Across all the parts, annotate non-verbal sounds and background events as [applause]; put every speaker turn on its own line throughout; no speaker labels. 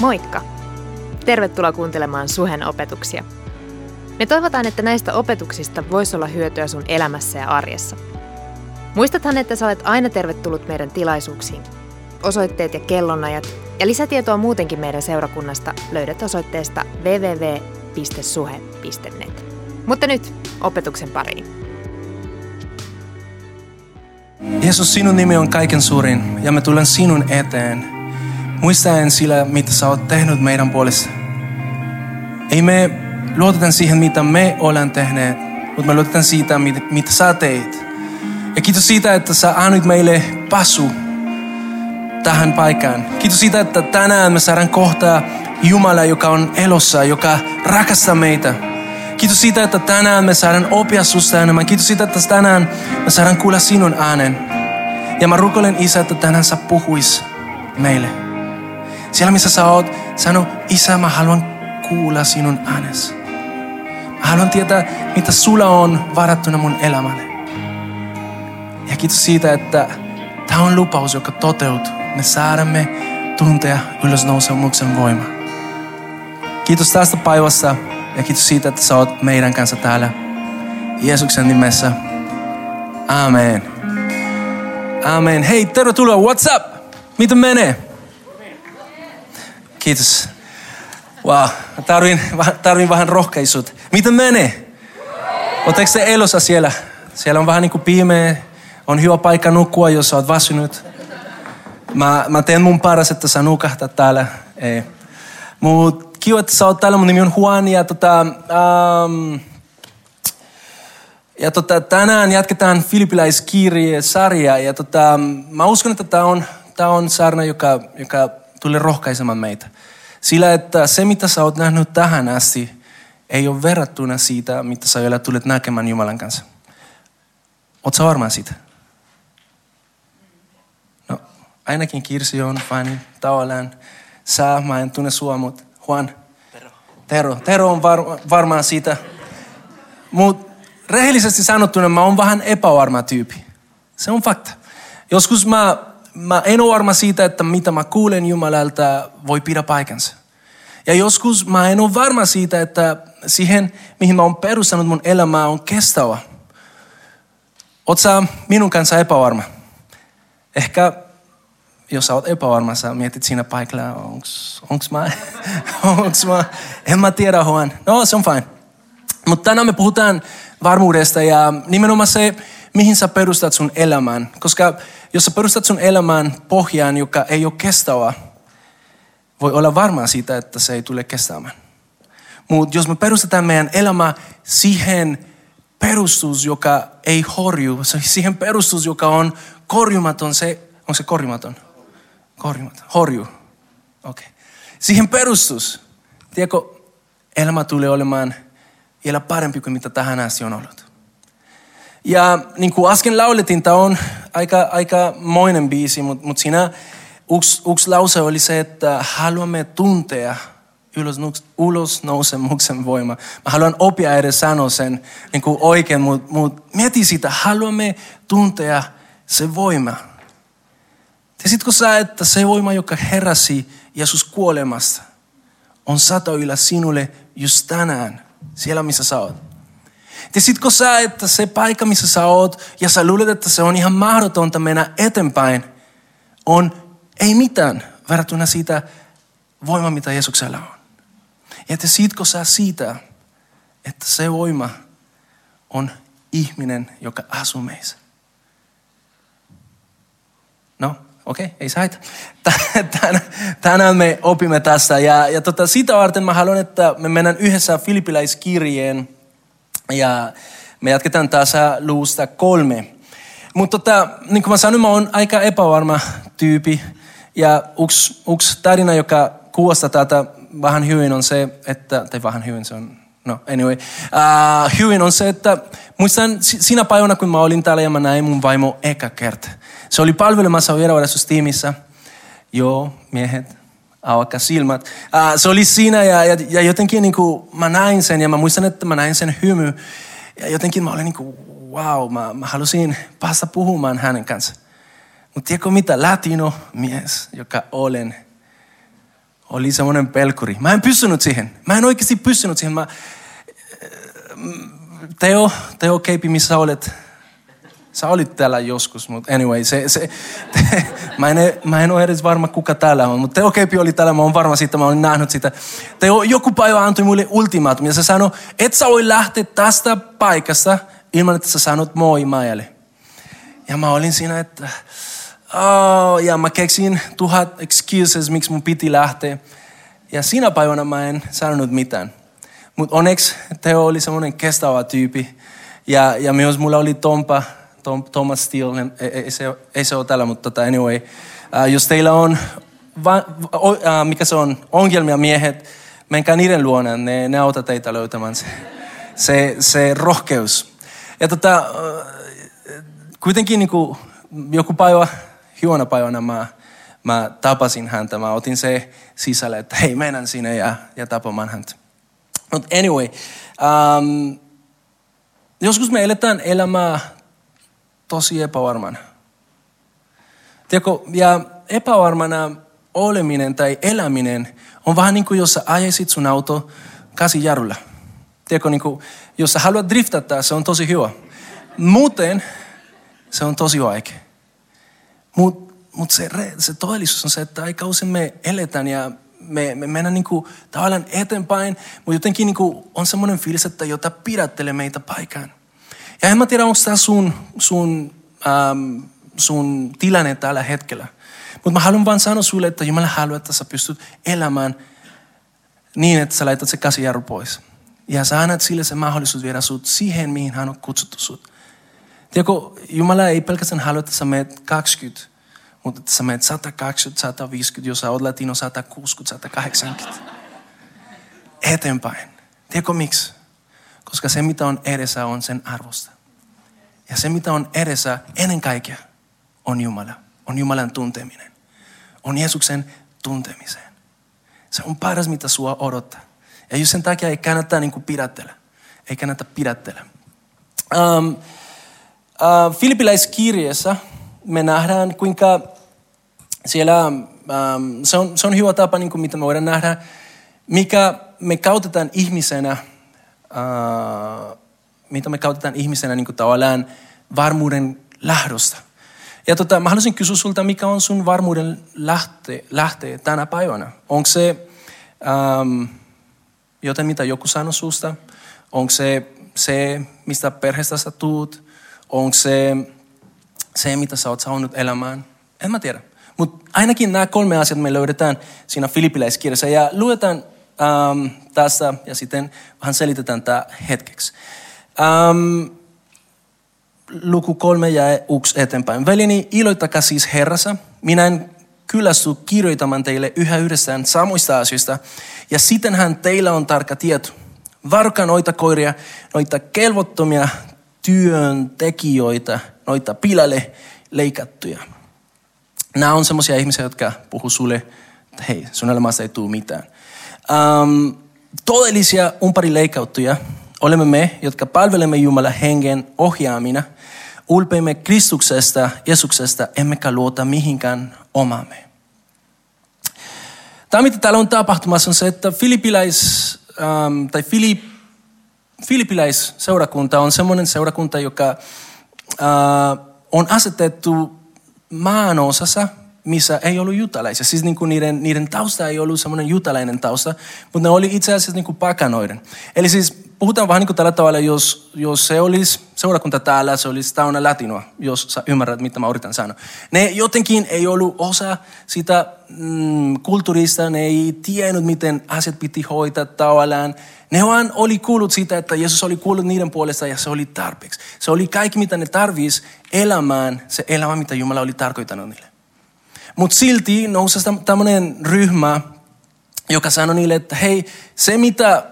Moikka! Tervetuloa kuuntelemaan Suhen opetuksia. Me toivotaan, että näistä opetuksista voisi olla hyötyä sun elämässä ja arjessa. Muistathan, että sä olet aina tervetullut meidän tilaisuuksiin. Osoitteet ja kellonajat ja lisätietoa muutenkin meidän seurakunnasta löydät osoitteesta www.suhe.net. Mutta nyt opetuksen pariin.
Jeesus, sinun nimi on kaiken suurin ja me tulen sinun eteen muistaen sillä, mitä sä oot tehnyt meidän puolesta. Ei me luoteta siihen, mitä me olemme tehneet, mutta me luotetaan siitä, mitä, mitä sä teit. Ja kiitos siitä, että sä annoit meille pasu tähän paikkaan. Kiitos siitä, että tänään me saadaan kohtaa Jumala, joka on elossa, joka rakastaa meitä. Kiitos siitä, että tänään me saadaan oppia susta enemmän. Kiitos siitä, että tänään me saadaan kuulla sinun äänen. Ja mä rukoilen Isä, että tänään sä puhuis meille. Siellä missä sä oot, sano, Isä, mä haluan kuulla sinun äänes. Mä haluan tietää, mitä sulla on varattuna mun elämälle. Ja kiitos siitä, että tämä on lupaus, joka toteutuu. Me saadamme tuntea ylösnousemuksen voima. Kiitos tästä päivästä ja kiitos siitä, että sä oot meidän kanssa täällä. Jeesuksen nimessä. Amen. Amen. Hei, tervetuloa. What's up? Miten menee? Kiitos. Wow, tarvin, tarvin vähän rohkeisuutta. Miten menee? Oletteko se elossa siellä? Siellä on vähän niin kuin pimeä. On hyvä paikka nukkua, jos olet väsynyt. Mä, mä teen mun paras, että sä nukahtat täällä. Ei. Mut kiva, että sä oot täällä. Mun nimi on Juan ja tota, um, ja tota, tänään jatketaan Filippiläiskirje-sarjaa. Ja tota, mä uskon, että tämä on, tää on sarna, joka, joka tulee rohkaisemaan meitä. Sillä että se, mitä sä oot nähnyt tähän asti, ei ole verrattuna siitä, mitä sä vielä tulet näkemään Jumalan kanssa. Oot sä varma siitä? No, ainakin Kirsi on fani tavallaan. Sä, mä en tunne sua, mutta Juan. Tero. Tero, Tero on var, varmaan siitä. Mutta rehellisesti sanottuna mä oon vähän epävarma tyyppi. Se on fakta. Joskus mä mä en ole varma siitä, että mitä mä kuulen Jumalalta voi pidä paikansa. Ja joskus mä en ole varma siitä, että siihen, mihin mä oon perustanut mun elämää, on kestävä. Oot sä minun kanssa epävarma? Ehkä jos sä oot epävarma, sä mietit siinä paikalla, onks, onks mä, [laughs] onks mä, en mä tiedä Juan. No, se on fine. Mutta tänään me puhutaan varmuudesta ja nimenomaan se, mihin sä perustat sun elämään. Koska jos sä perustat sun elämään pohjaan, joka ei ole kestävä, voi olla varma siitä, että se ei tule kestämään. Mutta jos me perustetaan meidän elämä siihen perustus, joka ei horju, siihen perustus, joka on korjumaton, se, on se korjumaton? Korjumaton, horju. Okei. Okay. Siihen perustus, tiedätkö, elämä tulee olemaan vielä parempi kuin mitä tähän asti on ollut. Ja niin kuin äsken lauletin, tämä on aika, aika moinen biisi, mutta mut siinä yksi, yksi lause oli se, että haluamme tuntea ulos nousemuksen voima. Mä haluan opia edes sanoa sen niin kuin oikein, mutta mut mieti sitä, haluamme tuntea se voima. Tiesitkö sä, että se voima, joka heräsi Jeesus kuolemasta, on satoilla sinulle just tänään, siellä missä sä oot. Tiesitkö sä, että se paikka, missä sä oot, ja sä luulet, että se on ihan mahdotonta mennä eteenpäin, on ei mitään verrattuna siitä voima, mitä Jeesuksella on. Ja tiesitkö sä siitä, että se voima on ihminen, joka asuu meissä. No, okei, okay, ei saita. Tänään me opimme tästä ja, ja tota, sitä varten mä haluan, että me mennään yhdessä Filippiläiskirjeen ja me jatketaan taas luusta kolme. Mutta tota, niin kuin mä sanoin, mä oon aika epävarma tyypi. Ja yksi, yksi tarina, joka kuvastaa tätä vähän hyvin on se, että, tai vähän hyvin se on, no anyway. Uh, hyvin on se, että muistan siinä päivänä, kun mä olin täällä ja mä näin mun vaimo eka kerta. Se oli palvelemassa tiimissä. Joo, miehet, auka silmät. Uh, se oli siinä ja, ja, ja jotenkin niin kuin, mä näin sen ja mä muistan, että mä näin sen hymy. Ja jotenkin mä olin niin kuin, wow, mä, mä halusin päästä puhumaan hänen kanssa. Mutta tiedätkö mitä, latino mies, joka olen, oli semmoinen pelkuri. Mä en pystynyt siihen. Mä en oikeasti pystynyt siihen. Mä, Teo, Teo Keipi, missä olet? Sä olit täällä joskus, mutta anyway, se, se, te, [laughs] mä, en, mä en ole edes varma kuka täällä on, mutta Teo oli täällä, mä oon varma siitä, mä olin nähnyt sitä. Teo joku päivä antoi mulle ultimaatum ja se sanoi, et sä voi lähteä tästä paikasta ilman, että sä sanot moi Maijalle. Ja mä olin siinä, että oh, ja mä keksin tuhat excuses, miksi mun piti lähteä. Ja siinä päivänä mä en sanonut mitään. Mutta onneksi Teo oli semmoinen kestävä tyypi. Ja, ja myös mulla oli Tompa, Tom, Thomas Steele, ei, ei, se, ei se ole täällä, mutta tota, anyway. Uh, jos teillä on, va, o, uh, mikä se on, ongelmia miehet, menkää niiden luona, ne, ne auta teitä löytämään se, se, se rohkeus. Ja tota, uh, kuitenkin niin kuin, joku päivä, huona päivänä mä, mä tapasin häntä, mä otin se sisälle, että hei, mennään sinne ja, ja tapamaan häntä. Mutta anyway, um, joskus me eletään elämää tosi epävarmana. Tiedätkö, ja epävarmana oleminen tai eläminen on vähän niin kuin jos sä ajesit sun auto käsijarrulla. Tiedätkö, niin kuin, jos sä haluat driftata, se on tosi hyvä. Muuten se on tosi vaikea. Mutta mut se, se todellisuus on se, että aika usein me eletään ja me, me mennään niin kuin, tavallaan eteenpäin, mutta jotenkin niin kuin, on semmoinen fiilis, että jota pidättelee meitä paikan. Ja en mä tiedä, onko tämä sun, sun, ähm, sun tilanne tällä hetkellä. Mutta mä haluan vaan sanoa sulle, että Jumala haluaa, että sä pystyt elämään niin, että sä laitat se käsijarru pois. Ja sä annat sille se mahdollisuus viedä sut siihen, mihin hän on kutsuttu sut. Tiedätkö, Jumala ei pelkästään halua, että sä meet 20, mutta että sä menet 120, 150, jos sä oot latino 160, 180. Eteenpäin. Tiedätkö miksi? Koska se mitä on edessä on sen arvosta. Ja se mitä on edessä ennen kaikkea on Jumala. On Jumalan tunteminen. On Jeesuksen tuntemiseen. Se on paras mitä sua odottaa. Ja just sen takia ei kannata niin kuin pidättellä. Ei kannata pidättellä. Um, uh, Filippiläiskirjeessä me nähdään, kuinka siellä um, se, on, se on hyvä tapa, niin kuin mitä me voidaan nähdä, mikä me kautetaan ihmisenä, uh, mitä me kautetaan ihmisenä niin tavallaan varmuuden lähdöstä. Ja tota, mä haluaisin kysyä sulta, mikä on sun varmuuden lähte, lähte tänä päivänä? Onko se um, joten mitä joku sanoo susta? Onko se se, mistä perheestä sä tuut? Onko se se, mitä sä oot saanut elämään? En mä tiedä. Mutta ainakin nämä kolme asiat me löydetään siinä Filippiläiskirjassa ja luetaan ähm, tässä ja sitten vähän selitetään tämä hetkeksi. Ähm, luku kolme ja yksi eteenpäin. Veljeni, iloittakaa siis Herrassa. Minä en kyllästy kirjoitamaan teille yhä yhdessään samoista asioista, ja sitenhän teillä on tarkka tieto. Varokaa noita koiria, noita kelvottomia työntekijöitä, noita pilalle leikattuja. Nämä on semmoisia ihmisiä, jotka puhuu sulle, että hei, sun elämässä ei tule mitään. Um, todellisia leikattuja olemme me, jotka palvelemme Jumalan hengen ohjaamina, ulpeimme Kristuksesta, Jeesuksesta, emmekä luota mihinkään omamme. Tämä, mitä täällä on tapahtumassa, on se, että Filippiläis, ähm, tai Filip, Filippiläis-seurakunta on semmoinen seurakunta, joka äh, on asetettu maanosassa, missä ei ollut jutalaisia. Siis niin kuin niiden, niiden tausta ei ollut semmoinen jutalainen tausta, mutta ne oli itse asiassa niin kuin pakanoiden. Eli siis puhutaan vähän niin kuin tällä tavalla, jos, jos se olisi seurakunta täällä, se olisi täynnä latinoa, jos sä ymmärrät, mitä mä yritän sanoa. Ne jotenkin ei ollut osa sitä mm, kulttuurista, ne ei tiennyt, miten asiat piti hoitaa tavallaan. Ne vaan oli kuullut siitä, että Jeesus oli kuullut niiden puolesta ja se oli tarpeeksi. Se oli kaikki, mitä ne tarvisi elämään, se elämä, mitä Jumala oli tarkoittanut niille. Mutta silti nousi tämmöinen ryhmä, joka sanoi niille, että hei, se mitä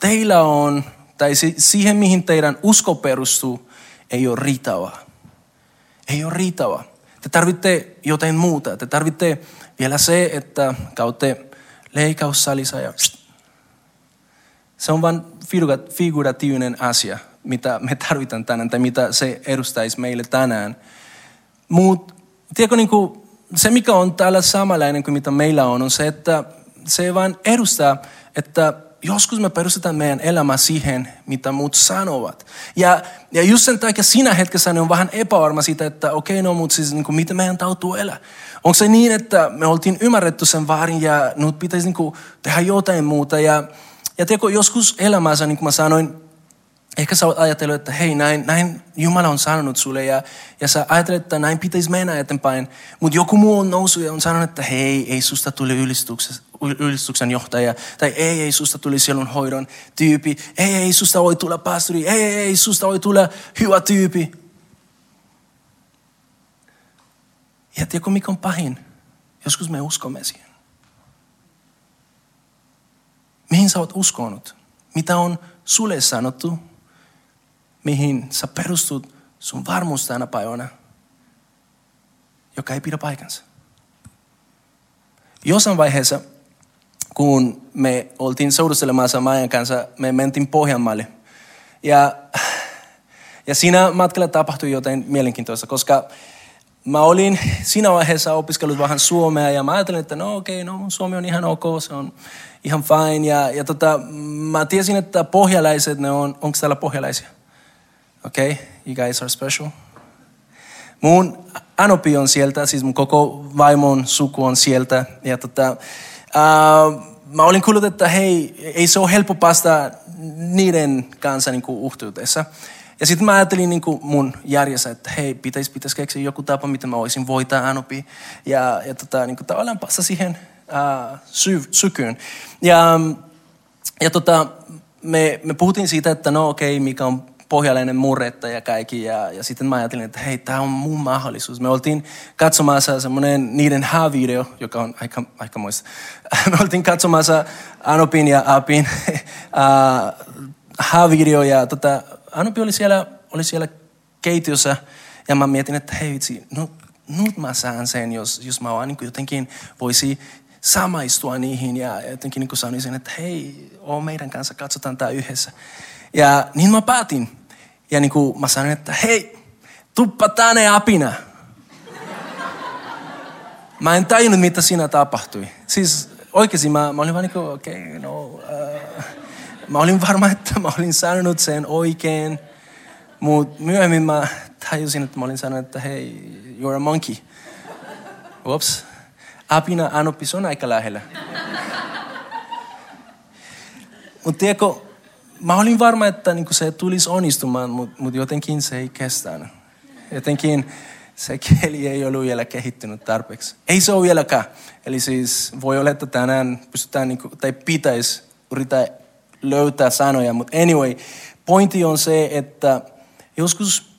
teillä on, tai siihen mihin teidän usko perustuu, ei ole riittävää. Ei ole riittävää. Te tarvitte jotain muuta. Te tarvitte vielä se, että käytte leikaussalissa ja se on vain figuratiivinen asia, mitä me tarvitaan tänään tai mitä se edustaisi meille tänään. Mutta tiedätkö, niin kuin, se mikä on täällä samanlainen kuin mitä meillä on, on se, että se vain edustaa, että joskus me perustetaan meidän elämä siihen, mitä muut sanovat. Ja, ja just sen takia siinä hetkessä ne on vähän epävarma siitä, että okei, okay, no mutta siis niin kuin, miten meidän tautuu elää. Onko se niin, että me oltiin ymmärretty sen väärin ja nyt pitäisi niin kuin, tehdä jotain muuta. Ja, ja teko, joskus elämässä, niin kuin mä sanoin, Ehkä sä oot ajatellut, että hei, näin, näin Jumala on sanonut sulle ja, ja sä ajattelet, että näin pitäisi mennä eteenpäin. Mutta joku muu on noussut ja on sanonut, että hei, ei susta tuli ylistyksen johtaja. Tai ei, ei susta tuli sielun hoidon tyypi. Ei, ei susta voi tulla pastori. Ei, ei, ei susta voi tulla hyvä tyypi. Ja tiedätkö mikä on pahin? Joskus me uskomme siihen. Mihin sä oot uskonut? Mitä on sulle sanottu? Mihin sä perustut sun varmuus tänä päivänä, joka ei pidä paikansa. Jossain vaiheessa, kun me oltiin seurustelemassa Maijan kanssa, me mentiin Pohjanmaalle. Ja, ja siinä matkalla tapahtui jotain mielenkiintoista, koska mä olin siinä vaiheessa opiskellut vähän suomea ja mä ajattelin, että no okei, okay, no suomi on ihan ok, se on ihan fine. Ja, ja tota, mä tiesin, että pohjalaiset, ne on, onko täällä pohjalaisia? Okay, you guys are special. Mun anopi on sieltä, siis mun koko vaimon suku on sieltä. Ja tota, uh, mä olin kuullut, että hei, ei se ole helppo päästä niiden kanssa niin kuin. Ja sitten mä ajattelin niin kuin mun järjessä, että hei, pitäisi, pitäisi keksiä joku tapa, miten mä voisin voittaa Anopi. Ja, ja tota, niin kuin tavallaan päästä siihen uh, sy, sykyyn. Ja, ja tota, me, me puhuttiin siitä, että no okei, okay, mikä on pohjalainen murretta ja kaikki. Ja, ja sitten mä ajattelin, että hei, tämä on mun mahdollisuus. Me oltiin katsomassa semmoinen niiden häävideo, joka on aika, aika muista. [laughs] Me oltiin katsomassa Anopin ja Apin [laughs] häävideo ja tota, Anopi oli siellä, oli siellä keitiossa ja mä mietin, että hei vitsi, no, nyt mä saan sen, jos, jos mä vaan niin jotenkin voisi samaistua niihin ja jotenkin niin sanoisin, että hei, oo meidän kanssa, katsotaan tämä yhdessä. Ja niin mä päätin. Ja niin kuin mä sanoin, että hei, tuppa tänne apina. Mä en tajunnut, mitä siinä tapahtui. Siis oikeasti mä, mä olin vaan niin kuin, okei, okay, no... Uh, mä olin varma, että mä olin sanonut sen oikein. Mutta myöhemmin mä tajusin, että mä olin sanonut, että hei, you're a monkey. Ups. Apina anopis on aika lähellä. Mutta tiedätkö, mä olin varma, että niin se tulisi onnistumaan, mutta mut jotenkin se ei kestänyt. Jotenkin se kieli ei ollut vielä kehittynyt tarpeeksi. Ei se ole vieläkään. Eli siis voi olla, että tänään pystytään, niin kuin, tai pitäisi yrittää löytää sanoja, mutta anyway, pointti on se, että joskus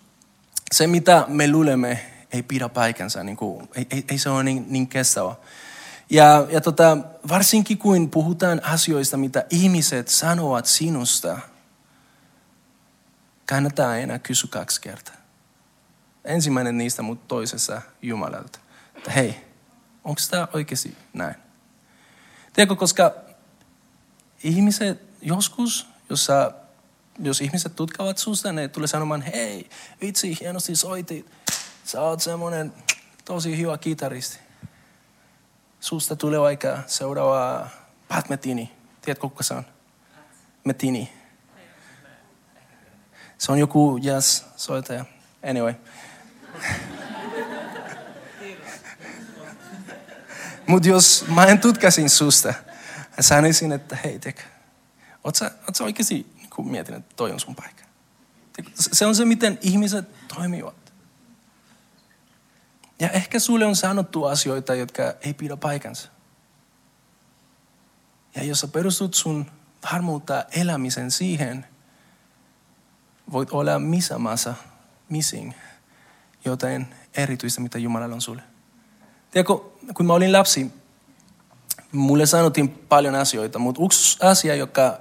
se, mitä me luulemme, ei pidä paikansa, niin kuin, ei, ei, ei se ole niin, niin kestävä. Ja, ja tota, varsinkin kun puhutaan asioista, mitä ihmiset sanovat sinusta, kannattaa enää kysyä kaksi kertaa. Ensimmäinen niistä, mutta toisessa Jumalalta. Että hei, onko tämä oikeasti näin? Tiedätkö, koska ihmiset joskus, jos, sä, jos ihmiset tutkavat susta, ne tulee sanomaan, hei, vitsi, hienosti soitit. Sä oot semmoinen tosi hyvä kitaristi susta tulee vaikka seuraava Pat Metini. Tiedätkö, kuka se on? Metini. Se on joku jazz-soitaja. Anyway. [laughs] Mutta jos mä en tutkasin susta, sanoisin, että hei, tek, oot sä, oot sä oikeasti niin mietin, että toi on sun paikka? Se on se, miten ihmiset toimivat. Ja ehkä sulle on sanottu asioita, jotka ei pidä paikansa. Ja jos sä perustut sun varmuutta elämisen siihen, voit olla missä maassa, missing, jotain erityistä, mitä Jumalalla on sulle. Tiedätkö, kun mä olin lapsi, mulle sanottiin paljon asioita, mutta yksi asia, joka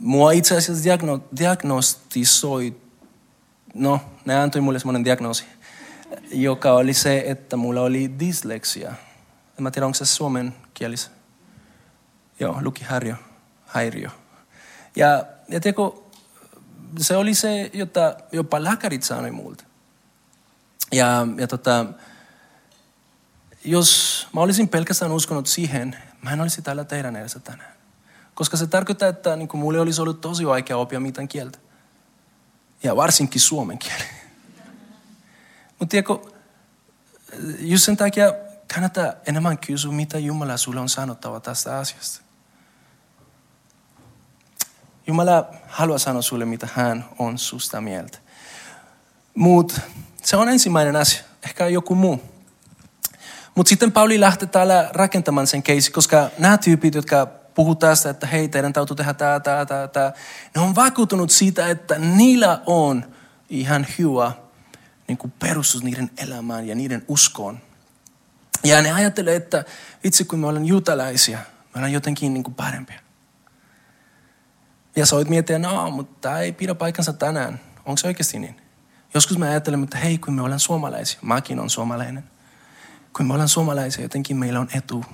mua itse asiassa diagno, diagnostisoi, no, ne antoi mulle semmoinen diagnoosi joka oli se, että mulla oli dysleksia. En mä tiedä, onko se suomen kielissä. Joo, lukihäiriö. Häiriö. Ja, ja teko, se oli se, jota jopa lääkärit sanoi multa. Ja, ja tota, jos mä olisin pelkästään uskonut siihen, mä en olisi täällä teidän edessä tänään. Koska se tarkoittaa, että niin kuin mulle olisi ollut tosi vaikea oppia mitään kieltä. Ja varsinkin suomen kieli. Mutta tiedätkö, just sen takia kannattaa enemmän kysyä, mitä Jumala sulle on sanottava tästä asiasta. Jumala haluaa sanoa sulle, mitä hän on susta mieltä. Mutta se on ensimmäinen asia. Ehkä joku muu. Mutta sitten Pauli lähtee täällä rakentamaan sen keisi, koska nämä tyypit, jotka puhuu tästä, että hei, teidän täytyy tehdä tämä, tämä, tämä, tämä. Ne on vakuutunut siitä, että niillä on ihan hyvä niin kuin perustus niiden elämään ja niiden uskoon. Ja ne ajattelee, että itse kun me ollaan jutalaisia, me ollaan jotenkin niin kuin parempia. Ja sä voit miettiä, no, mutta tämä ei pidä paikkansa tänään. Onko se oikeasti niin? Joskus me ajattelemme, että hei, kun me ollaan suomalaisia, mäkin on suomalainen. Kun me ollaan suomalaisia, jotenkin meillä on etu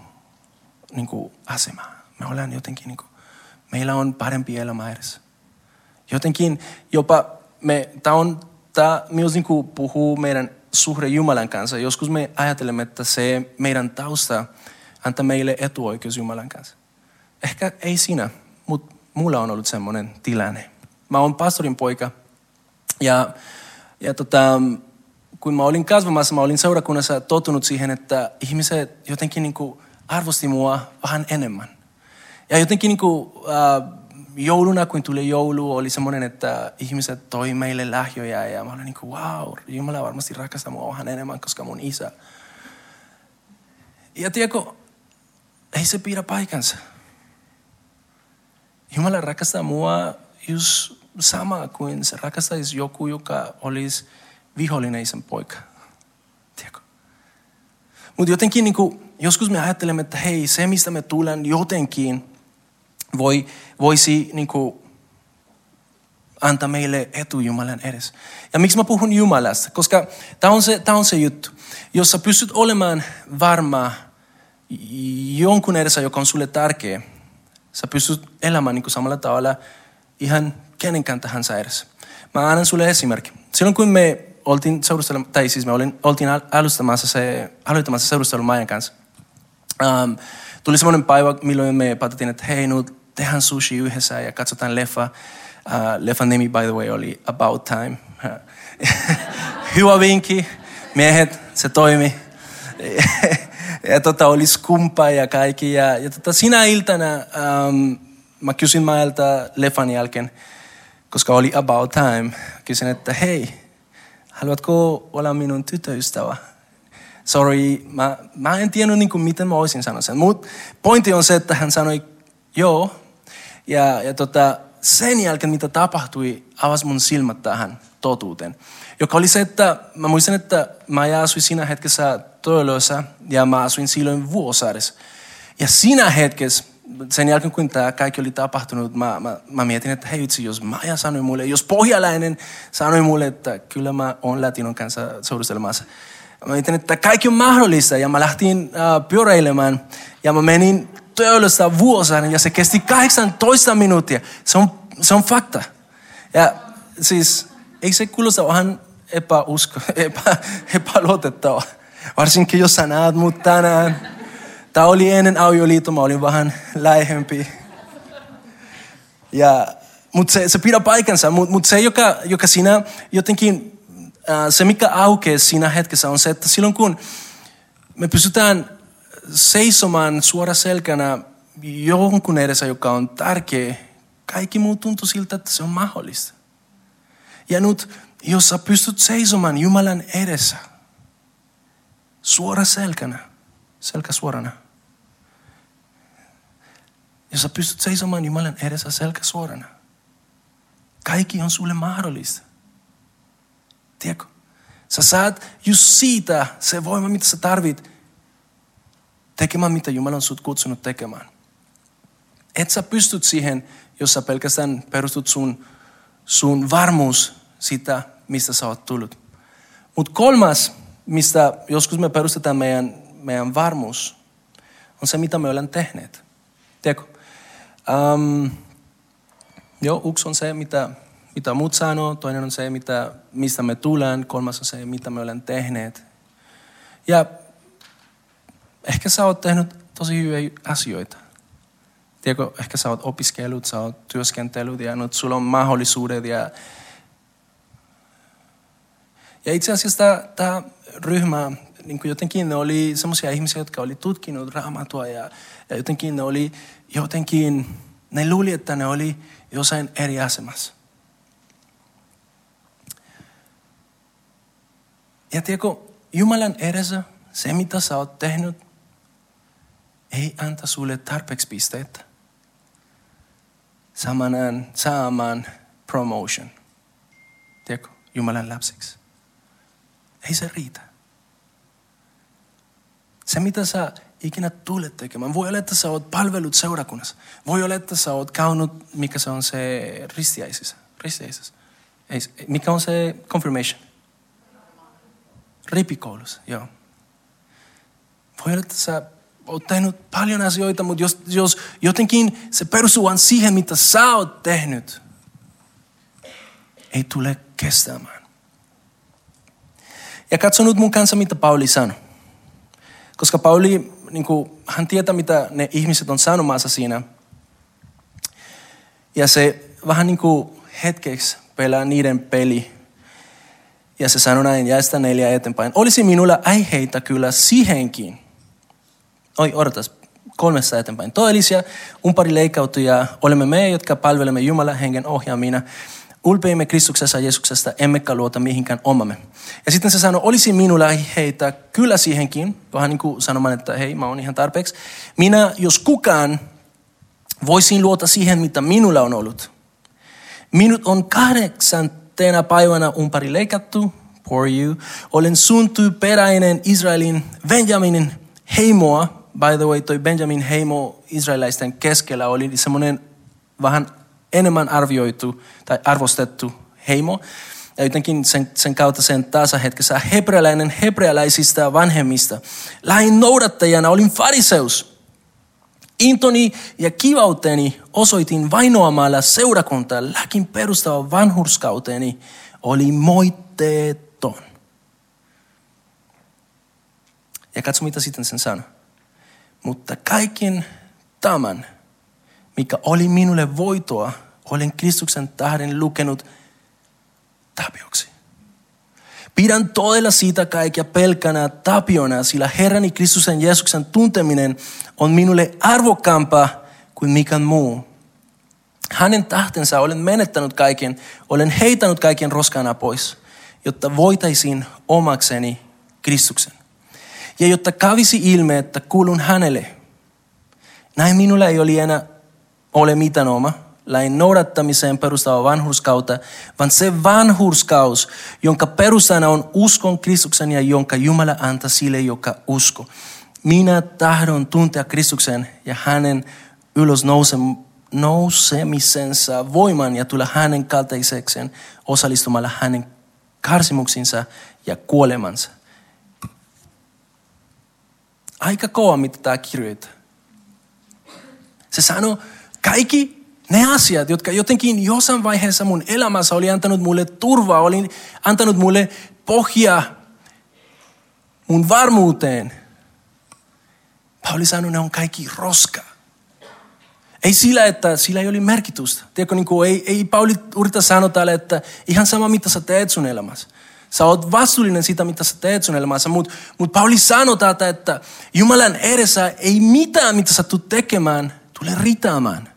niin kuin asema. Me ollaan jotenkin, niin kuin, meillä on parempi elämä edessä. Jotenkin jopa me, tämä on, tämä kuin puhuu meidän suhde Jumalan kanssa. Joskus me ajattelemme, että se meidän tausta antaa meille etuoikeus Jumalan kanssa. Ehkä ei sinä, mutta mulla on ollut semmoinen tilanne. Mä oon pastorin poika ja, ja tota, kun mä olin kasvamassa, mä olin seurakunnassa tottunut siihen, että ihmiset jotenkin niin arvosti mua vähän enemmän. Ja jotenkin niin kuin, äh, jouluna, kun tuli joulu, oli semmoinen, että ihmiset toi meille lahjoja ja mä olin niin kuin, wow, Jumala varmasti rakastaa mua vähän enemmän, koska mun isä. Ja tiedätkö, ei se pidä paikansa. Jumala rakastaa mua just sama kuin se rakastaisi joku, joka olisi vihollinen sen poika. Tiedätkö? Mutta jotenkin niin kuin, joskus me ajattelemme, että hei, se mistä me tulen jotenkin voi, voisi niin kuin, antaa meille etu Jumalan edessä. Ja miksi mä puhun Jumalasta? Koska tämä on, se, tämä on se juttu. Jos sä pystyt olemaan varma jonkun edessä, joka on sulle tärkeä, Sä pystyt elämään niin kuin samalla tavalla ihan kenenkään tahansa edessä. Mä annan sulle esimerkki. Silloin kun me oltiin seurustelun, tai siis me olin, oltiin alustamassa se, aloittamassa seurustelun Maijan kanssa, um, tuli semmoinen päivä, milloin me päätettiin, että hei, nyt tehdään sushi yhdessä ja katsotaan leffa. Uh, leffan nimi, by the way, oli About Time. [laughs] Hyvä vinkki. Miehet, se toimi. [laughs] ja tota, oli skumpa ja kaikki. Ja, ja tota, sinä iltana ähm, mä kysyin Maelta leffan jälkeen, koska oli about time, kysyin, että hei, haluatko olla minun tytöystävä? Sorry, mä, mä en tiennyt niin kuin, miten mä olisin sanonut sen. Mutta pointti on se, että hän sanoi joo. Ja, ja tota, sen jälkeen, mitä tapahtui, avasi mun silmät tähän totuuteen. Joka oli se, että mä muistan, että mä asuin siinä hetkessä Töölössä ja mä asuin silloin Vuosaaressa. Ja siinä hetkessä, sen jälkeen kun tämä kaikki oli tapahtunut, mä, mä, mä mietin, että hei itse, jos Maja sanoi mulle, jos pohjalainen sanoi mulle, että kyllä mä oon latinon kanssa seurustelemassa. Mä mietin, että kaikki on mahdollista ja mä lähtin äh, pyöräilemään ja mä menin Töölöstä Vuosaaren ja se kesti 18 minuuttia. Se on, se on fakta. Ja siis, eikö se kuulosta vähän epäusko, [laughs] epä, epäluotettavaa? Varsinkin jos sä näet mut tänään. Tämä oli ennen avioliitto, mä olin vähän lähempi. Ja, mutta se, se pidä paikansa, mutta mut se, joka, joka siinä jotenkin, äh, se mikä aukeaa siinä hetkessä on se, että silloin kun me pystytään seisomaan suora selkänä jonkun edessä, joka on tärkeä, kaikki muu tuntuu siltä, että se on mahdollista. Ja nyt, jos sä pystyt seisomaan Jumalan edessä, suora selkänä, selkä suorana. Jos sä pystyt seisomaan Jumalan edessä selkä suorana, kaikki on sulle mahdollista. Tiedätkö? Sä saat just siitä se voima, mitä sä tarvit tekemään, mitä Jumala on sut kutsunut tekemään. Et sä pystyt siihen, jos sä pelkästään perustut sun, sun varmuus siitä, mistä sä oot tullut. Mutta kolmas mistä joskus me perustetaan meidän, meidän varmuus, on se, mitä me olemme tehneet. Tiedätkö? Um, joo, yksi on se, mitä, mitä muut sanoo, toinen on se, mitä, mistä me tullaan, kolmas on se, mitä me olemme tehneet. Ja ehkä sä oot tehnyt tosi hyviä asioita. Tiedätkö, ehkä sä oot opiskellut, sä oot työskentellyt ja nyt sulla on mahdollisuudet. Ja, ja itse asiassa tämä ryhmä, niin kuin jotenkin ne oli semmoisia ihmisiä, jotka oli tutkinut raamatua ja, ja jotenkin ne oli jotenkin, ne luuli, että ne oli jossain eri asemassa. Ja tiedätkö, Jumalan edessä se, mitä sä oot tehnyt, ei anta sulle tarpeeksi pisteitä saamaan, saamaan promotion. Tiedätkö, Jumalan lapsiksi. Ei se riitä. Se, mitä sä ikinä tulet tekemään. Voi olla, että sä oot palvelut seurakunnassa. Voi olla, että sä oot käynyt, mikä se on se ristiäisissä. ristiäisissä. Mikä on se confirmation? Ripikoulussa, joo. Voi olla, että sä oot tehnyt paljon asioita, mutta jos, jos jotenkin se perustuu siihen, mitä sä oot tehnyt, ei tule kestämään. Ja katso nyt mun kanssa, mitä Pauli sanoi. Koska Pauli, niin kuin, hän tietää, mitä ne ihmiset on sanomassa siinä. Ja se vähän niin kuin hetkeksi pelaa niiden peli. Ja se sanoi näin, jäistä neljä eteenpäin. Olisi minulla äiheitä kyllä siihenkin, oi odotas, kolmessa eteenpäin. Todellisia umparileikkautujia olemme me, jotka palvelemme Jumalan hengen ohjaamina. Ulpeimme Kristuksessa Jeesuksesta, emmekä luota mihinkään omamme. Ja sitten se sanoi, olisi minulla heitä kyllä siihenkin, vähän niin kuin sanomaan, että hei, mä oon ihan tarpeeksi. Minä, jos kukaan, voisin luota siihen, mitä minulla on ollut. Minut on kahdeksantena päivänä umpari leikattu, for you. Olen suntu peräinen Israelin Benjaminin heimoa, by the way, toi Benjamin heimo israelaisten keskellä oli semmoinen vähän enemmän arvioitu tai arvostettu heimo. Ja jotenkin sen, sen kautta sen tasahetkessä hebrealainen hebrealaisista vanhemmista. Lähin noudattajana olin fariseus. Intoni ja kivauteni osoitin vainoamalla seurakuntaa. Läkin perustava vanhurskauteni oli moitteeton. Ja katso mitä sitten sen sanoi. Mutta kaiken tämän, mikä oli minulle voitoa, olen Kristuksen tähden lukenut tapioksi. Pidän todella siitä kaikkia pelkänä tapiona, sillä Herrani Kristuksen Jeesuksen tunteminen on minulle arvokkaampaa kuin mikään muu. Hänen tahtensa olen menettänyt kaiken, olen heitänyt kaiken roskana pois, jotta voitaisiin omakseni Kristuksen. Ja jotta kävisi ilme, että kuulun hänelle. Näin minulla ei ole enää ole mitään oma, lain noudattamiseen perustava vanhurskautta, vaan se vanhurskaus, jonka perustana on uskon Kristuksen ja jonka Jumala antaa sille, joka usko. Minä tahdon tuntea Kristuksen ja hänen ylös nousemisensa voiman ja tulla hänen kaltaisekseen osallistumalla hänen karsimuksinsa ja kuolemansa aika kauan, mitä tämä kirjoittaa. Se sanoo, kaikki ne asiat, jotka jotenkin jossain vaiheessa mun elämässä oli antanut mulle turvaa, oli antanut mulle pohjaa mun varmuuteen. Pauli sanoi, ne on kaikki roska. Ei sillä, että sillä ei ole merkitystä. Tiedätkö, niin kuin, ei, ei Pauli yritä sanoa täällä, että ihan sama mitä sä teet sun elämässä. Sä oot vastuullinen siitä, mitä sä teet sun elämässä. Mutta mut Pauli sanoo täältä, että Jumalan edessä ei mitään, mitä sä tulet tekemään, tule riittämään.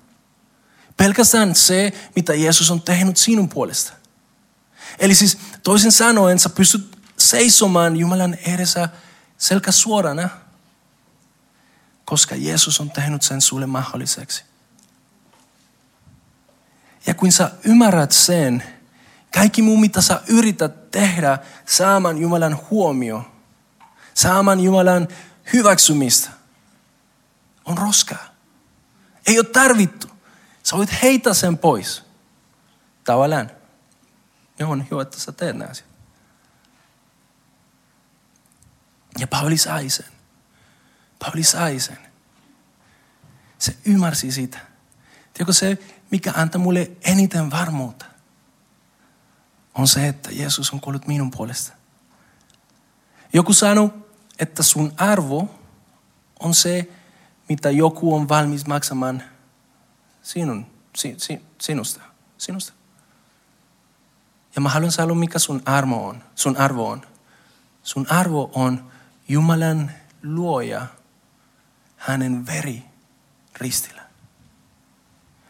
Pelkästään se, mitä Jeesus on tehnyt sinun puolesta. Eli siis toisin sanoen, sä pystyt seisomaan Jumalan edessä selkä suorana, koska Jeesus on tehnyt sen sulle mahdolliseksi. Ja kun sä ymmärrät sen, kaikki muu, mitä sä yrität tehdä saamaan Jumalan huomio, saamaan Jumalan hyväksymistä, on roskaa. Ei ole tarvittu. Sä voit heitä sen pois. Tavallaan. Ja on hyvä, että sä teet nämä asiat. Ja Pauli sai sen. Pauli sai sen. Se ymmärsi sitä. Tiedätkö se, mikä antaa mulle eniten varmuutta? On se, että Jeesus on kuollut minun puolesta. Joku sanoi, että sun arvo on se, mitä joku on valmis maksamaan sinun, si, si, sinusta. sinusta. Ja mä haluan sanoa, mikä sun arvo on. Sun arvo on. Sun arvo on Jumalan luoja, hänen veri ristillä.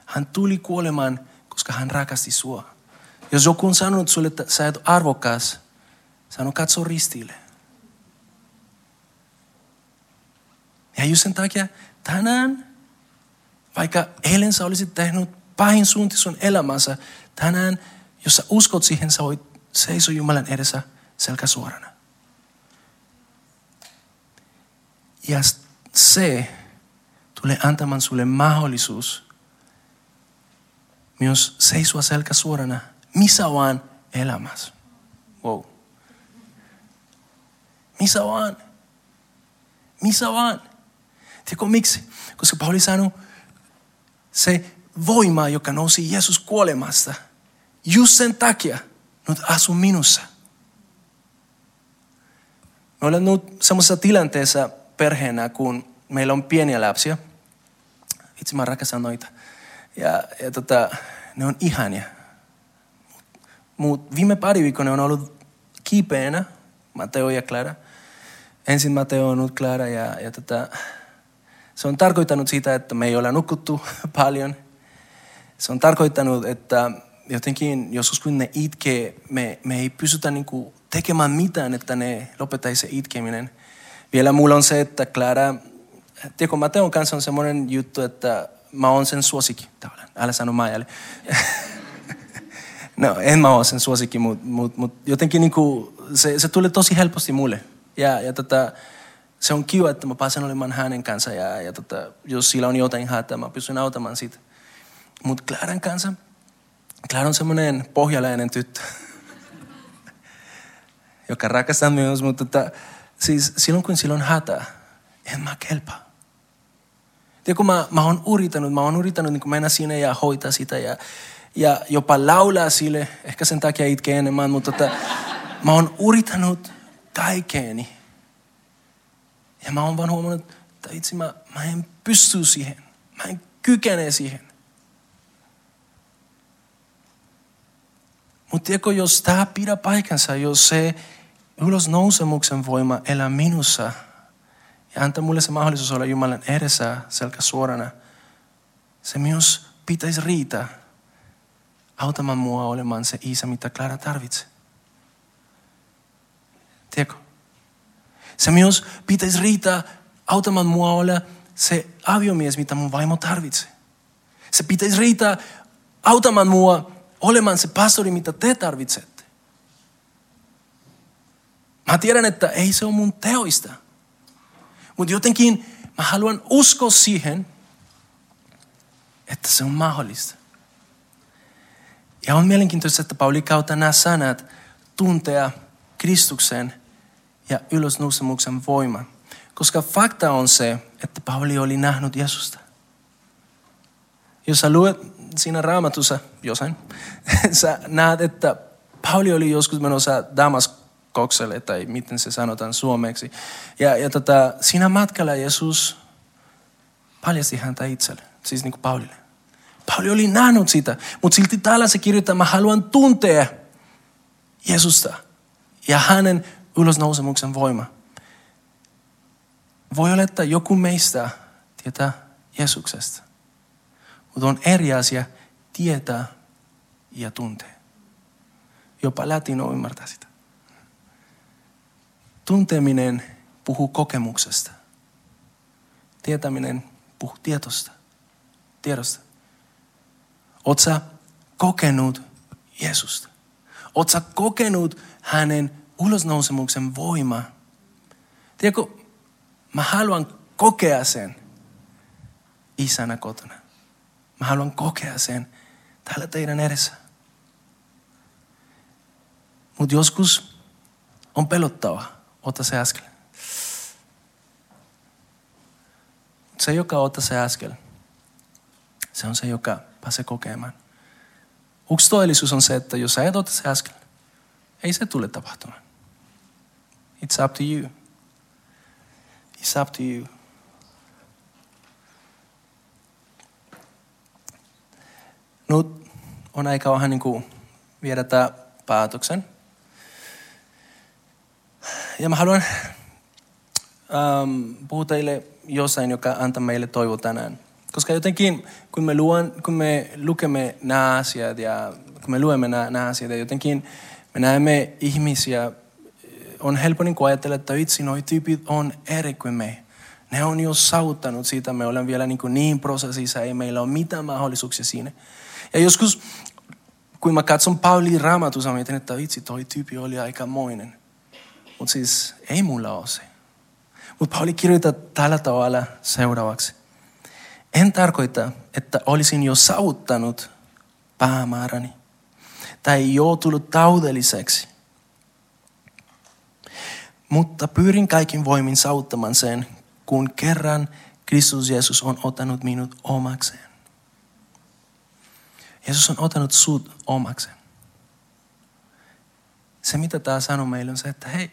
Hän tuli kuolemaan, koska hän rakasti sua. Jos joku on sanonut sulle, että sä et arvokas, sano katso ristille. Ja just sen takia tänään, vaikka eilen sä olisit tehnyt pahin suunti sun elämänsä, tänään, jos sä uskot siihen, sä voit seiso Jumalan edessä selkä suorana. Ja se tulee antamaan sulle mahdollisuus myös seisoa selkä suorana missä vaan elämässä. Wow. Missä vaan. Missä vaan. Tiedätkö miksi? Koska Pauli sanoi, se voima, joka nousi Jeesus kuolemasta, just sen takia nyt asu minussa. Me olemme nyt semmoisessa tilanteessa perheenä, kun meillä on pieniä lapsia. Itse mä rakastan noita. Ja, ja tota, ne on ihania. Mutta viime pari viikkoa on ollut kipeänä, Mateo ja Clara. Ensin Mateo on ollut Clara ja, ja tota, se on tarkoittanut sitä, että me ei ole nukuttu [laughs] paljon. Se on tarkoittanut, että jotenkin joskus kun ne itkee, me, me ei pystytä niinku tekemään mitään, että ne lopettaisi itkeminen. Vielä mulla on se, että Clara, tiedätkö, Mateon kanssa on semmoinen juttu, että mä oon sen suosikki tavallaan. Älä sano Maijalle. [laughs] No, en mä ole sen suosikki, mutta mut, mut jotenkin niinku, se, se tuli tosi helposti mulle. Ja, ja tota, se on kiva, että mä pääsen olemaan hänen kanssa ja, ja tota, jos sillä on jotain hätää, mä pystyn auttamaan siitä. Mutta Claran kanssa, Clara on semmoinen pohjalainen tyttö, [laughs] joka rakastaa myös, mutta tota, siis silloin kun sillä on hätä, en mä kelpaa. Tiedätkö, mä, mä oon yrittänyt, mä oon yrittänyt niin mennä sinne ja hoitaa sitä ja, ja jopa laulaa sille. Ehkä sen takia itkee enemmän, mutta tota, mä oon yrittänyt taikeeni. Ja mä oon vaan huomannut, että itse mä, mä en pysty siihen. Mä en kykene siihen. Mutta tiedätkö, jos tämä pidä paikansa, jos se ylösnousemuksen voima elää minussa ja antaa mulle se mahdollisuus olla Jumalan edessä selkä suorana, se myös pitäisi riitä autamaan mua olemaan se isä, mitä Clara tarvitsee. Tiedätkö? Se myös pitäisi riittää autamaan mua olla se aviomies, mitä mun vaimo tarvitsee. Se pitäisi riittää autamaan mua olemaan se pastori, mitä te tarvitsette. Mä tiedän, että ei se ole mun teoista. Mutta jotenkin mä haluan uskoa siihen, että se on mahdollista. Ja on mielenkiintoista, että Pauli kautta nämä sanat tuntea Kristuksen ja ylösnousemuksen voima. Koska fakta on se, että Pauli oli nähnyt Jeesusta. Jos sä luet siinä raamatussa jossain, [laughs] sä näet, että Pauli oli joskus menossa Damaskokselle, tai miten se sanotaan suomeksi. Ja, ja tota, siinä matkalla Jeesus paljasti häntä itselle, siis niin kuin Paulille. Pauli oli nähnyt sitä, mutta silti täällä se kirjoittaa, mä haluan tuntea Jeesusta ja hänen ylösnousemuksen voima. Voi olla, että joku meistä tietää Jeesuksesta. Mutta on eri asia tietää ja tuntee. Jopa latino ymmärtää sitä. Tunteminen puhuu kokemuksesta. Tietäminen puhuu tietosta. Tiedosta. Oot sä kokenut Jeesusta? Oot sä kokenut hänen ulosnousemuksen voima? Tiedätkö, mä haluan kokea sen isänä kotona. Mä haluan kokea sen täällä teidän edessä. Mutta joskus on pelottava. Ota se askel. Se, joka ottaa se askel, se on se, joka pääsee kokemaan. Yksi todellisuus on se, että jos sä et ota se askel, ei se tule tapahtumaan. It's up to you. It's up to you. Nyt on aika vähän niin kuin viedä tämä päätöksen. Ja mä haluan ähm, puhua teille jossain, joka antaa meille toivo tänään. Koska jotenkin, kun me, luon, kun me lukemme nämä asiat ja kun me luemme nämä, nämä asiat, ja jotenkin me näemme ihmisiä, on helppo niin ajatella, että itse noi tyypit on eri kuin me. Ne on jo saavuttanut siitä, me olemme vielä niin, niin prosessissa, ei meillä ole mitään mahdollisuuksia siinä. Ja joskus, kun mä katson Pauli raamatussa, mietin, että itse toi tyyppi oli aika moinen. Mutta siis ei mulla ole se. Mutta Pauli kirjoittaa tällä tavalla seuraavaksi. En tarkoita, että olisin jo saavuttanut päämääräni tai joutunut taudelliseksi. Mutta pyrin kaikin voimin saavuttamaan sen, kun kerran Kristus Jeesus on ottanut minut omakseen. Jeesus on ottanut sut omakseen. Se, mitä tämä sanoo meille, on se, että hei,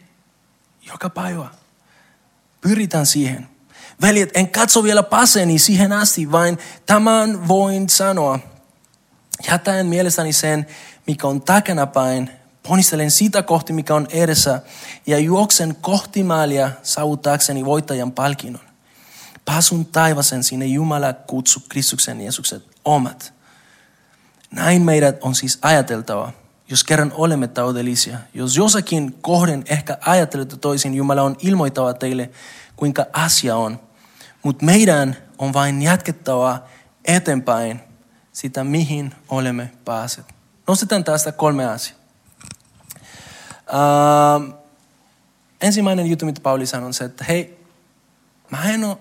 joka päivä pyritään siihen. Veljet, en katso vielä paseni siihen asti, vain tämän voin sanoa. Jätän mielestäni sen, mikä on takanapäin, ponnistelen sitä kohti, mikä on edessä, ja juoksen kohti maalia saavuttaakseni voittajan palkinnon. Pasun taivasen sinne Jumala kutsu Kristuksen Jeesuksen omat. Näin meidät on siis ajateltava, jos kerran olemme taudellisia. Jos jossakin kohden ehkä ajattelette toisin, Jumala on ilmoittava teille, kuinka asia on. Mutta meidän on vain jatkettava eteenpäin sitä, mihin olemme pääset. Nostetaan tästä kolme asiaa. Uh, ensimmäinen juttu, mitä Pauli sanoi, on se, että hei, mä en ole,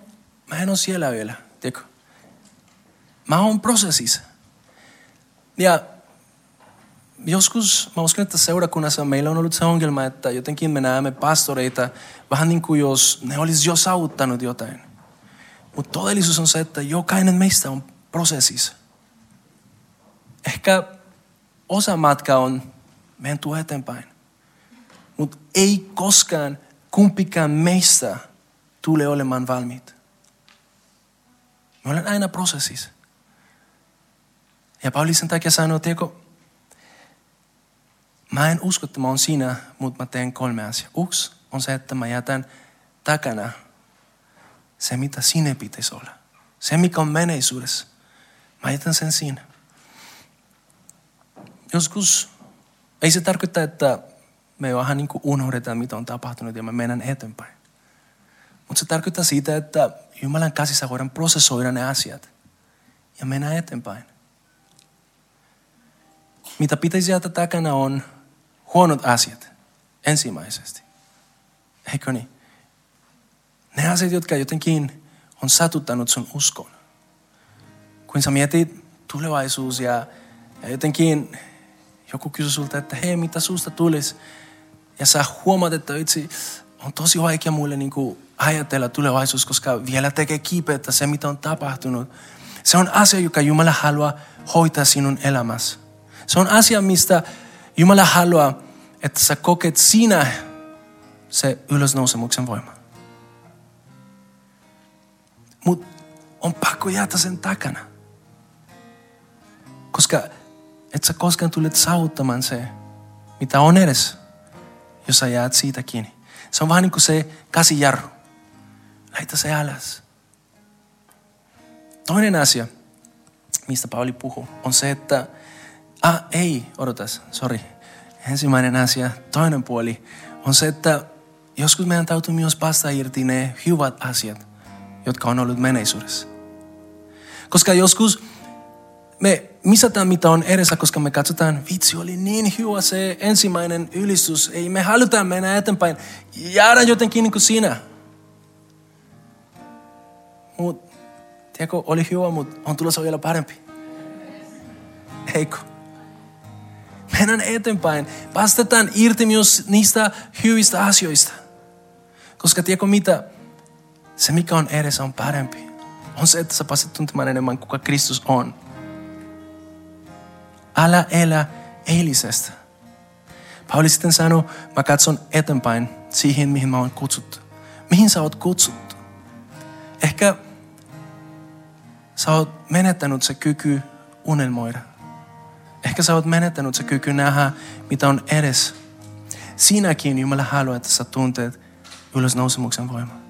mä en ole siellä vielä, tiedätkö? Mä oon prosessissa. Ja joskus, mä uskon, että seurakunnassa meillä on ollut se ongelma, että jotenkin me näemme pastoreita vähän niin kuin jos ne olisi jo saavuttanut jotain. Mutta todellisuus on se, että jokainen meistä on prosessissa. Ehkä osa matka on menty eteenpäin. Mutta ei koskaan kumpikään meistä tule olemaan valmiit. Me ollaan aina prosessissa. Ja Pauli sen takia sanoo, tiedätkö, mä en usko, että mä oon siinä, mutta mä teen kolme asiaa. Yksi on se, että mä jätän takana se, mitä sinne pitäisi olla. Se, mikä on menneisyydessä. Mä jätän sen siinä. Joskus ei se tarkoita, että me vähän niin unohdetaan, mitä on tapahtunut ja me mennään eteenpäin. Mutta se tarkoittaa sitä, että Jumalan käsissä voidaan prosessoida ne asiat ja mennä eteenpäin. Mitä pitäisi jättää takana on huonot asiat ensimmäisesti. Eikö niin? Ne asiat, jotka jotenkin on satuttanut sun uskon. Kun sä mietit tulevaisuus ja, ja jotenkin joku kysyy sulta, että hei, mitä susta tulisi? Ja sä huomaat, että itse on tosi vaikea mulle niin kuin ajatella tulevaisuus, koska vielä tekee kipeätä se, mitä on tapahtunut. Se on asia, joka Jumala haluaa hoitaa sinun elämässä. Se on asia, mistä Jumala haluaa, että sä koket sinä se ylösnousemuksen voima. Mutta on pakko jäädä sen takana. Koska et sä koskaan tulet saavuttamaan se, mitä on edes, jos sä jäät siitä kiinni. Se on vähän niin kuin se käsijarru. Laita se alas. Toinen asia, mistä Pauli puhuu, on se, että Ah, ei, odotas, sorry. Ensimmäinen asia, toinen puoli on se, että joskus meidän täytyy myös päästä irti ne hyvät asiat, jotka on ollut menneisyydessä. Koska joskus me misataan mitä on edessä, koska me katsotaan, vitsi oli niin hyvä se ensimmäinen ylistys. Ei me halutaan mennä eteenpäin. Jäädä jotenkin niin kuin sinä. Mutta, tiedätkö, oli hyvä, mutta on tulossa vielä parempi. Eikö? Mennään eteenpäin. Päästetään irti myös niistä hyvistä asioista. Koska tiedätkö mitä? Se mikä on edessä on parempi. On se, että sä pääset tuntemaan enemmän kuka Kristus on. Älä elä eilisestä. Pauli sitten sanoi, mä katson eteenpäin siihen, mihin mä oon kutsuttu. Mihin sä oot kutsuttu? Ehkä sä oot menettänyt se kyky unelmoida. Ehkä sä oot menettänyt se kyky nähdä, mitä on edes. Siinäkin Jumala haluaa, että sä tunteet ylösnousemuksen voimaa.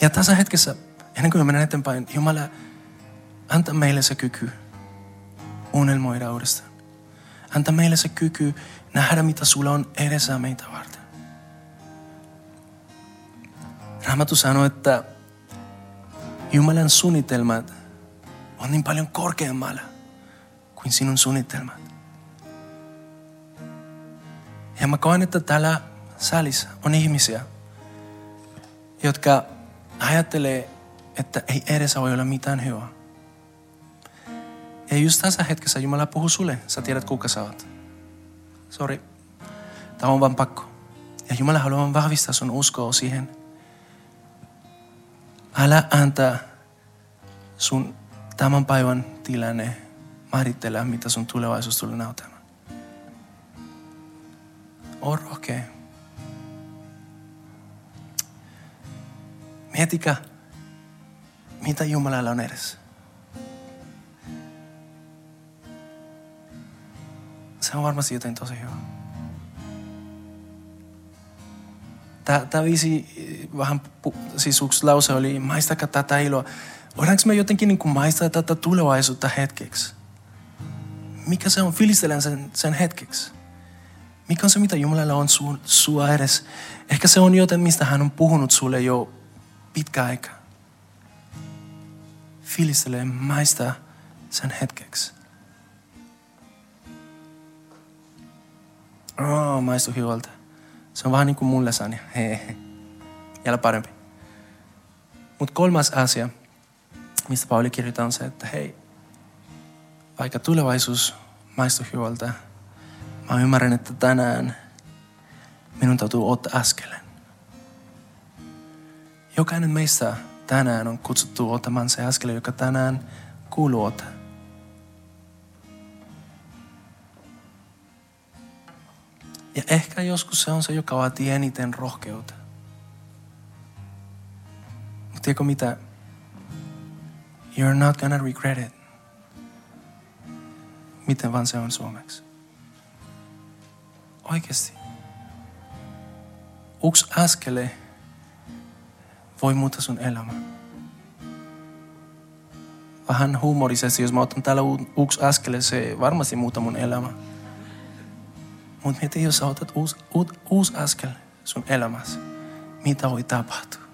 Ja tässä hetkessä, ennen kuin me menen eteenpäin, Jumala antaa meille se kyky unelmoida uudestaan. Anta meille se kyky nähdä, mitä sulla on edessä meitä varten. Raamattu sanoo, että Jumalan suunnitelmat on niin paljon korkeammalla kuin sinun suunnitelmat. Ja mä koen, että täällä salissa on ihmisiä, jotka ajattelee, että ei edessä voi olla mitään hyvää. Ja just tässä hetkessä Jumala puhuu sulle. Sä tiedät, kuka sä oot. Sori. Tämä on vaan pakko. Ja Jumala haluaa vahvistaa sun uskoa siihen. Älä antaa sun tämän päivän tilanne määritellä, mitä sun tulevaisuus tulee näyttämään. On rohkea. Mietikä, mitä Jumalalla on edessä. Se on varmasti jotain tosi hyvää. Tämä viisi vähän, siis yksi lause oli, maistakaa tätä iloa. Voidaanko me jotenkin niin maistaa tätä tulevaisuutta hetkeksi? Mikä se on? Filistelen sen, sen hetkeksi. Mikä on se, mitä Jumalalla on su, sua edes? Ehkä se on jotain, mistä hän on puhunut sulle jo pitkä aika. Filistele, maista sen hetkeksi. Oh, maistu hyvältä. Se on vähän niin kuin mun lasagna. Vielä parempi. Mutta kolmas asia, mistä Pauli kirjoittaa on se, että hei, vaikka tulevaisuus maistuu hyvältä, mä ymmärrän, että tänään minun täytyy ottaa askeleen. Jokainen meistä tänään on kutsuttu ottamaan se askel, joka tänään kuuluu ottaa. Ja ehkä joskus se on se, joka vaatii eniten rohkeutta. Mutta tiedätkö mitä? You're not gonna regret it. Miten vaan se on suomeksi? Oikeasti. Yksi askele voi muuttaa sun elämä. Vähän huumorisesti, jos mä otan täällä yksi askele, se varmasti muuttaa mun elämä. Mutta mieti, jos sä otat uusi, uus, askel sun elämässä, mitä voi tapahtua?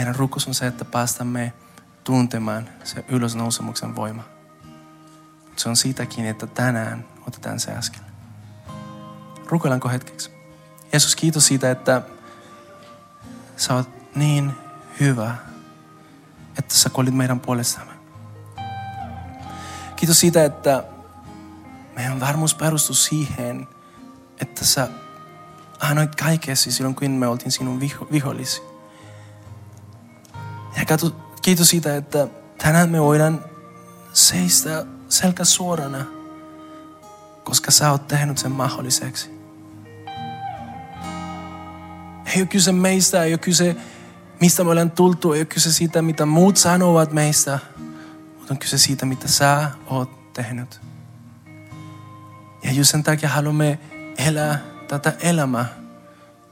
Meidän rukous on se, että päästämme tuntemaan se ylösnousemuksen voima. Se on siitäkin, että tänään otetaan se askel. Rukoillaanko hetkeksi? Jeesus, kiitos siitä, että sä oot niin hyvä, että sä kuolit meidän puolestamme. Kiitos siitä, että meidän varmuus perustuu siihen, että sä annoit kaikessa silloin, kun me oltiin sinun viho- vihollisi. Kiitos siitä, että tänään me voidaan seistä selkä suorana, koska sä oot tehnyt sen mahdolliseksi. Ei ole kyse meistä, ei ole kyse mistä me ollaan tultu, ei ole kyse siitä, mitä muut sanovat meistä, mutta on kyse siitä, mitä sä oot tehnyt. Ja just sen takia haluamme elää tätä elämää,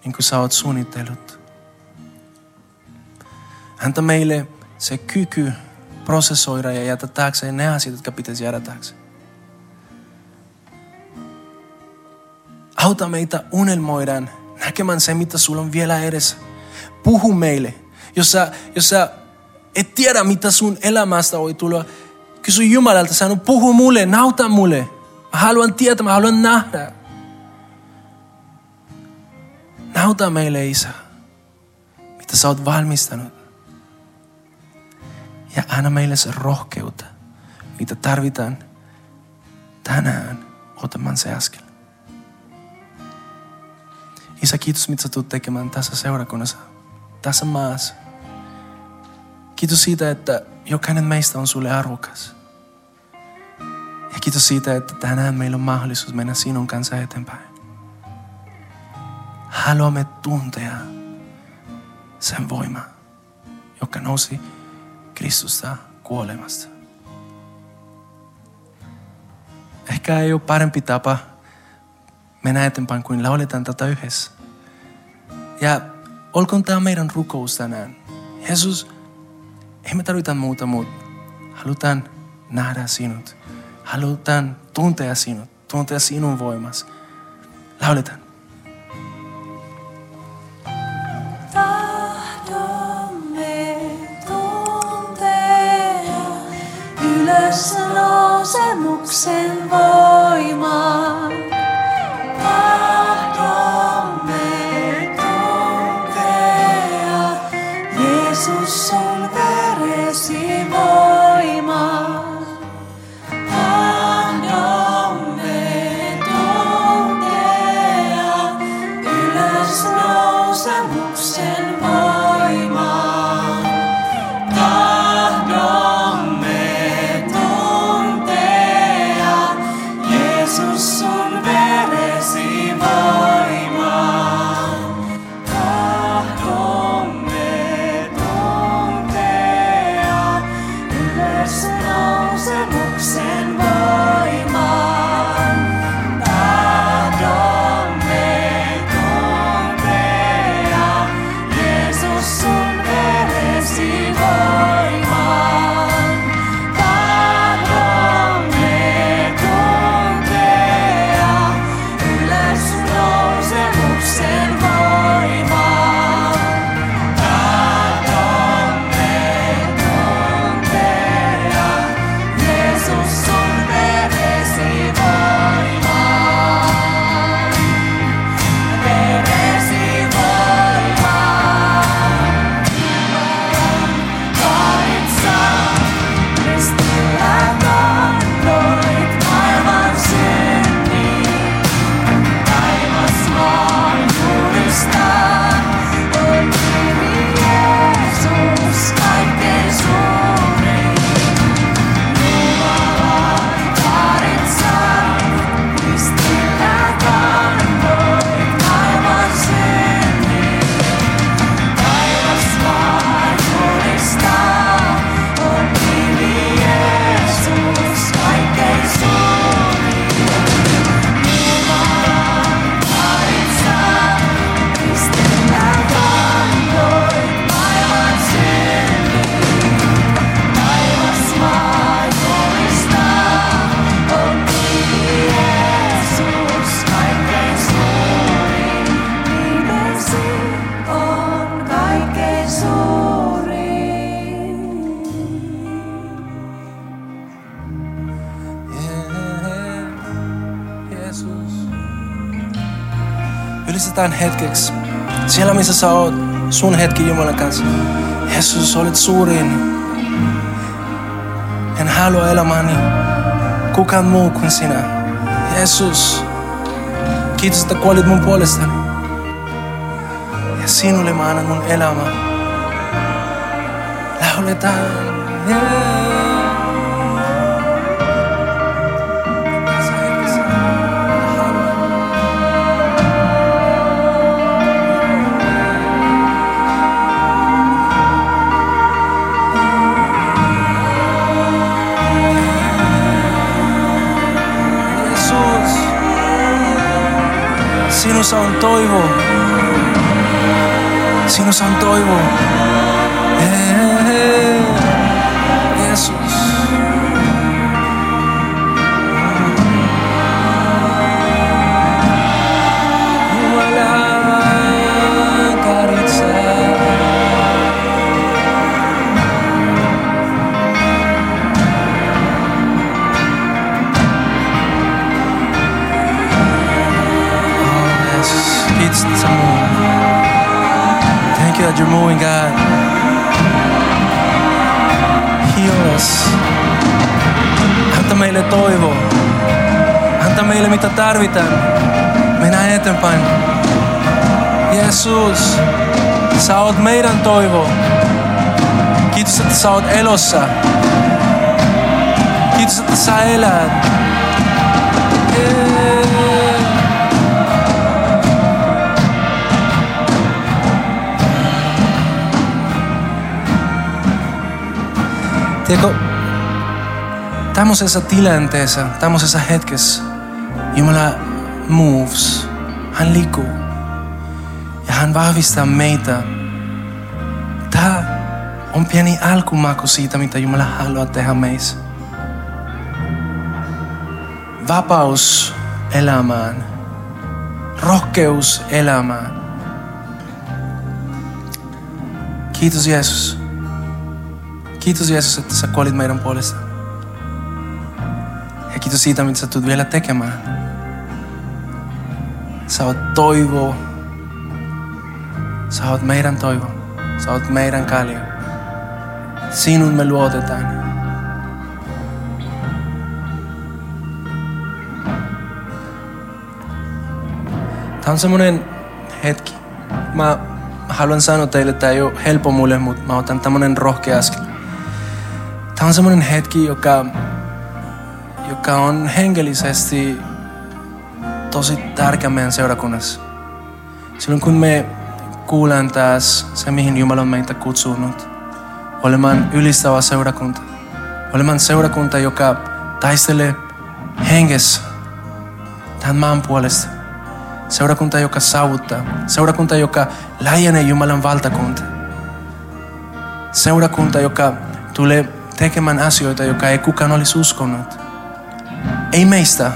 niin kuin sä oot suunnitellut. Anta meille se kyky prosessoida ja jätä taakse ne asiat, jotka pitäisi jäädä taakse. Auta meitä unelmoidaan näkemään se, mitä sulla on vielä edessä. Puhu meille. Jos sä, jos sä et tiedä, mitä sun elämästä voi tulla, kysy Jumalalta, sano, puhu mulle, nauta mulle. Mä haluan tietää, mä haluan nähdä. Nauta meille, Isä, mitä sä oot valmistanut. Ja anna meille se rohkeutta, mitä tarvitaan tänään ottamaan se askel. Isä, kiitos, mitä tulet tekemään tässä seurakunnassa, tässä maassa. Kiitos siitä, että jokainen meistä on sulle arvokas. Ja kiitos siitä, että tänään meillä on mahdollisuus mennä sinun kanssa eteenpäin. Haluamme tuntea sen voima, joka nousi Kristusta kuolemasta. Ehkä ei ole parempi tapa mennä eteenpäin kuin lauletaan tätä yhdessä. Ja olkoon tämä meidän rukous tänään. Jeesus, ei me tarvita muuta, mutta halutaan nähdä sinut. Halutaan tuntea sinut, tuntea sinun voimas. Lauletaan.
Ylösnousemuksen voimaa.
Ylistetään hetkeksi. Siellä missä sä oot, sun hetki Jumalan kanssa. Jeesus, olet suurin. En halua elämäni kukaan muu kuin sinä. Jeesus, kiitos, että kuolit mun puolestani. Ja sinulle mä annan mun elämä. Lauletaan. Yeah. Sinussa on toivo. Sinussa on toivo. Ee, You're moving, God. Heal us. Anta meille toivo. Anta meille mitä tarvitaan. Mennään eteenpäin. Jeesus, sä oot meidän toivo. Kiitos, että sä oot elossa. Kiitos, että sä elät. Tiedätkö, tämmöisessä tilanteessa, tämmöisessä hetkessä Jumala moves. Hän liikkuu. Ja hän vahvistaa meitä. Tämä on pieni alkumaku siitä, mitä Jumala haluaa tehdä meissä. Vapaus elämään. Rohkeus elämään. Kiitos Jeesus. Kiitos Jeesus, että sä kuolit meidän puolesta. Ja kiitos siitä, mitä sä tulet vielä tekemään. Sä oot toivo. Sä oot meidän toivo. Sä oot meidän kallio. Sinun me luotetaan. Tämä on semmoinen hetki. Mä haluan sanoa teille, että tämä ei ole helppo mulle, mutta mä otan tämmöinen rohkea askel. Tämä on semmoinen hetki, joka, joka on hengellisesti tosi tärkeä meidän seurakunnassa. Silloin kun me kuulen taas se, mihin Jumala on meitä kutsunut, olemaan ylistävä seurakunta. Olemaan seurakunta, joka taistelee hengessä tämän maan puolesta. Seurakunta, joka saavuttaa. Seurakunta, joka laajenee Jumalan valtakunta. Seurakunta, joka tulee tekemään asioita, joka ei kukaan olisi uskonut. Ei meistä,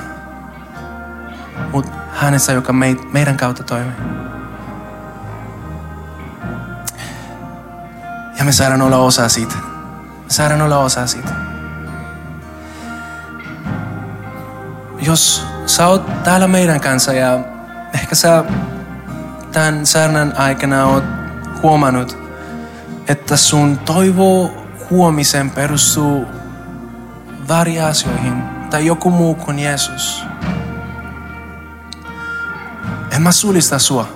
mutta hänestä, joka meidän kautta toimii. Ja me saadaan olla osa siitä. Me saadaan olla osa siitä. Jos sä oot täällä meidän kanssa ja ehkä sä tämän saarnan aikana oot huomannut, että sun toivo huomisen perustuu väriä asioihin tai joku muu kuin Jeesus. En mä sulista sua.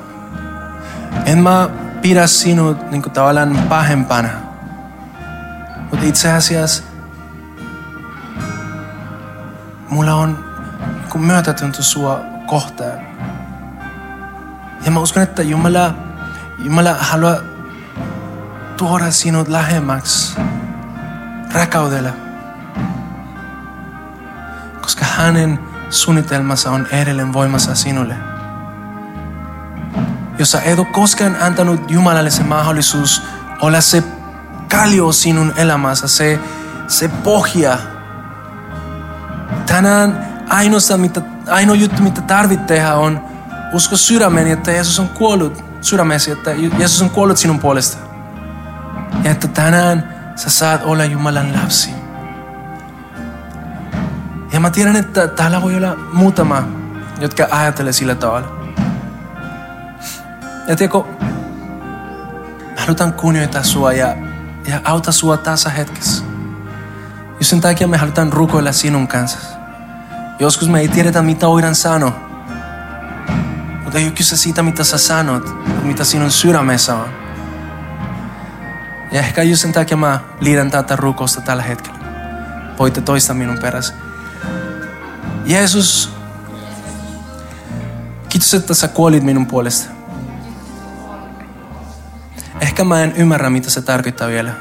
En mä pidä sinut niin kuin tavallaan pahempana. Mutta itse asiassa mulla on niin myötätunto sua kohtaan. Ja mä uskon, että Jumala, Jumala haluaa tuoda sinut lähemmäksi rakkaudella. Koska hänen suunnitelmansa on edelleen voimassa sinulle. Jos sä et ole koskaan antanut Jumalalle se mahdollisuus olla se kallio sinun elämässä, se, se pohja. Tänään ainoa, mitä, ainoa juttu, mitä tarvit tehdä on usko sydämeni, että Jeesus on kuollut sydämesi, että Jeesus on kuollut sinun puolesta. Ja että tänään sä saat olla Jumalan lapsi. Ja mä tiedän, että täällä voi olla muutama, jotka ajattelee sillä tavalla. Ja tiedätkö, mä halutaan kunnioittaa sua ja, ja auta sua tässä hetkessä. Just sen takia me halutaan rukoilla sinun kanssa. Joskus me ei tiedetä, mitä voidaan sanoa. Mutta ei ole kyse siitä, mitä sä sanot, mitä sinun sydämessä on. Ja ehkä just sen takia mä liitän tätä rukousta tällä hetkellä. Voitte toista minun perässä. Jeesus, kiitos, että sä kuolit minun puolesta. Ehkä mä en ymmärrä, mitä se tarkoittaa vielä.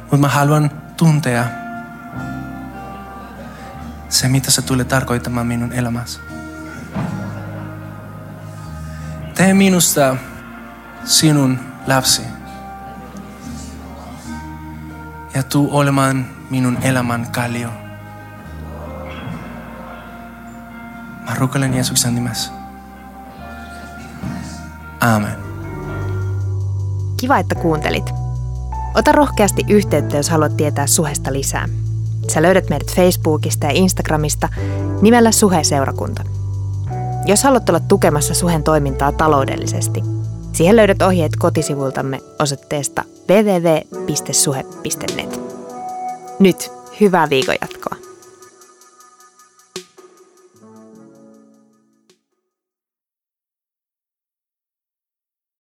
Mutta mä haluan tuntea se, mitä se tulee tarkoittamaan minun elämässä. Tee minusta sinun lapsi. Ja tuu olemaan minun elämän kallio. Mä rukoilen Jeesuksen nimessä. Aamen.
Kiva, että kuuntelit. Ota rohkeasti yhteyttä, jos haluat tietää suhesta lisää. Sä löydät meidät Facebookista ja Instagramista nimellä Suhe-seurakunta. Jos haluat olla tukemassa Suhen toimintaa taloudellisesti, siihen löydät ohjeet kotisivuiltamme osoitteesta www.suhe.net. Nyt hyvää viikon jatkoa.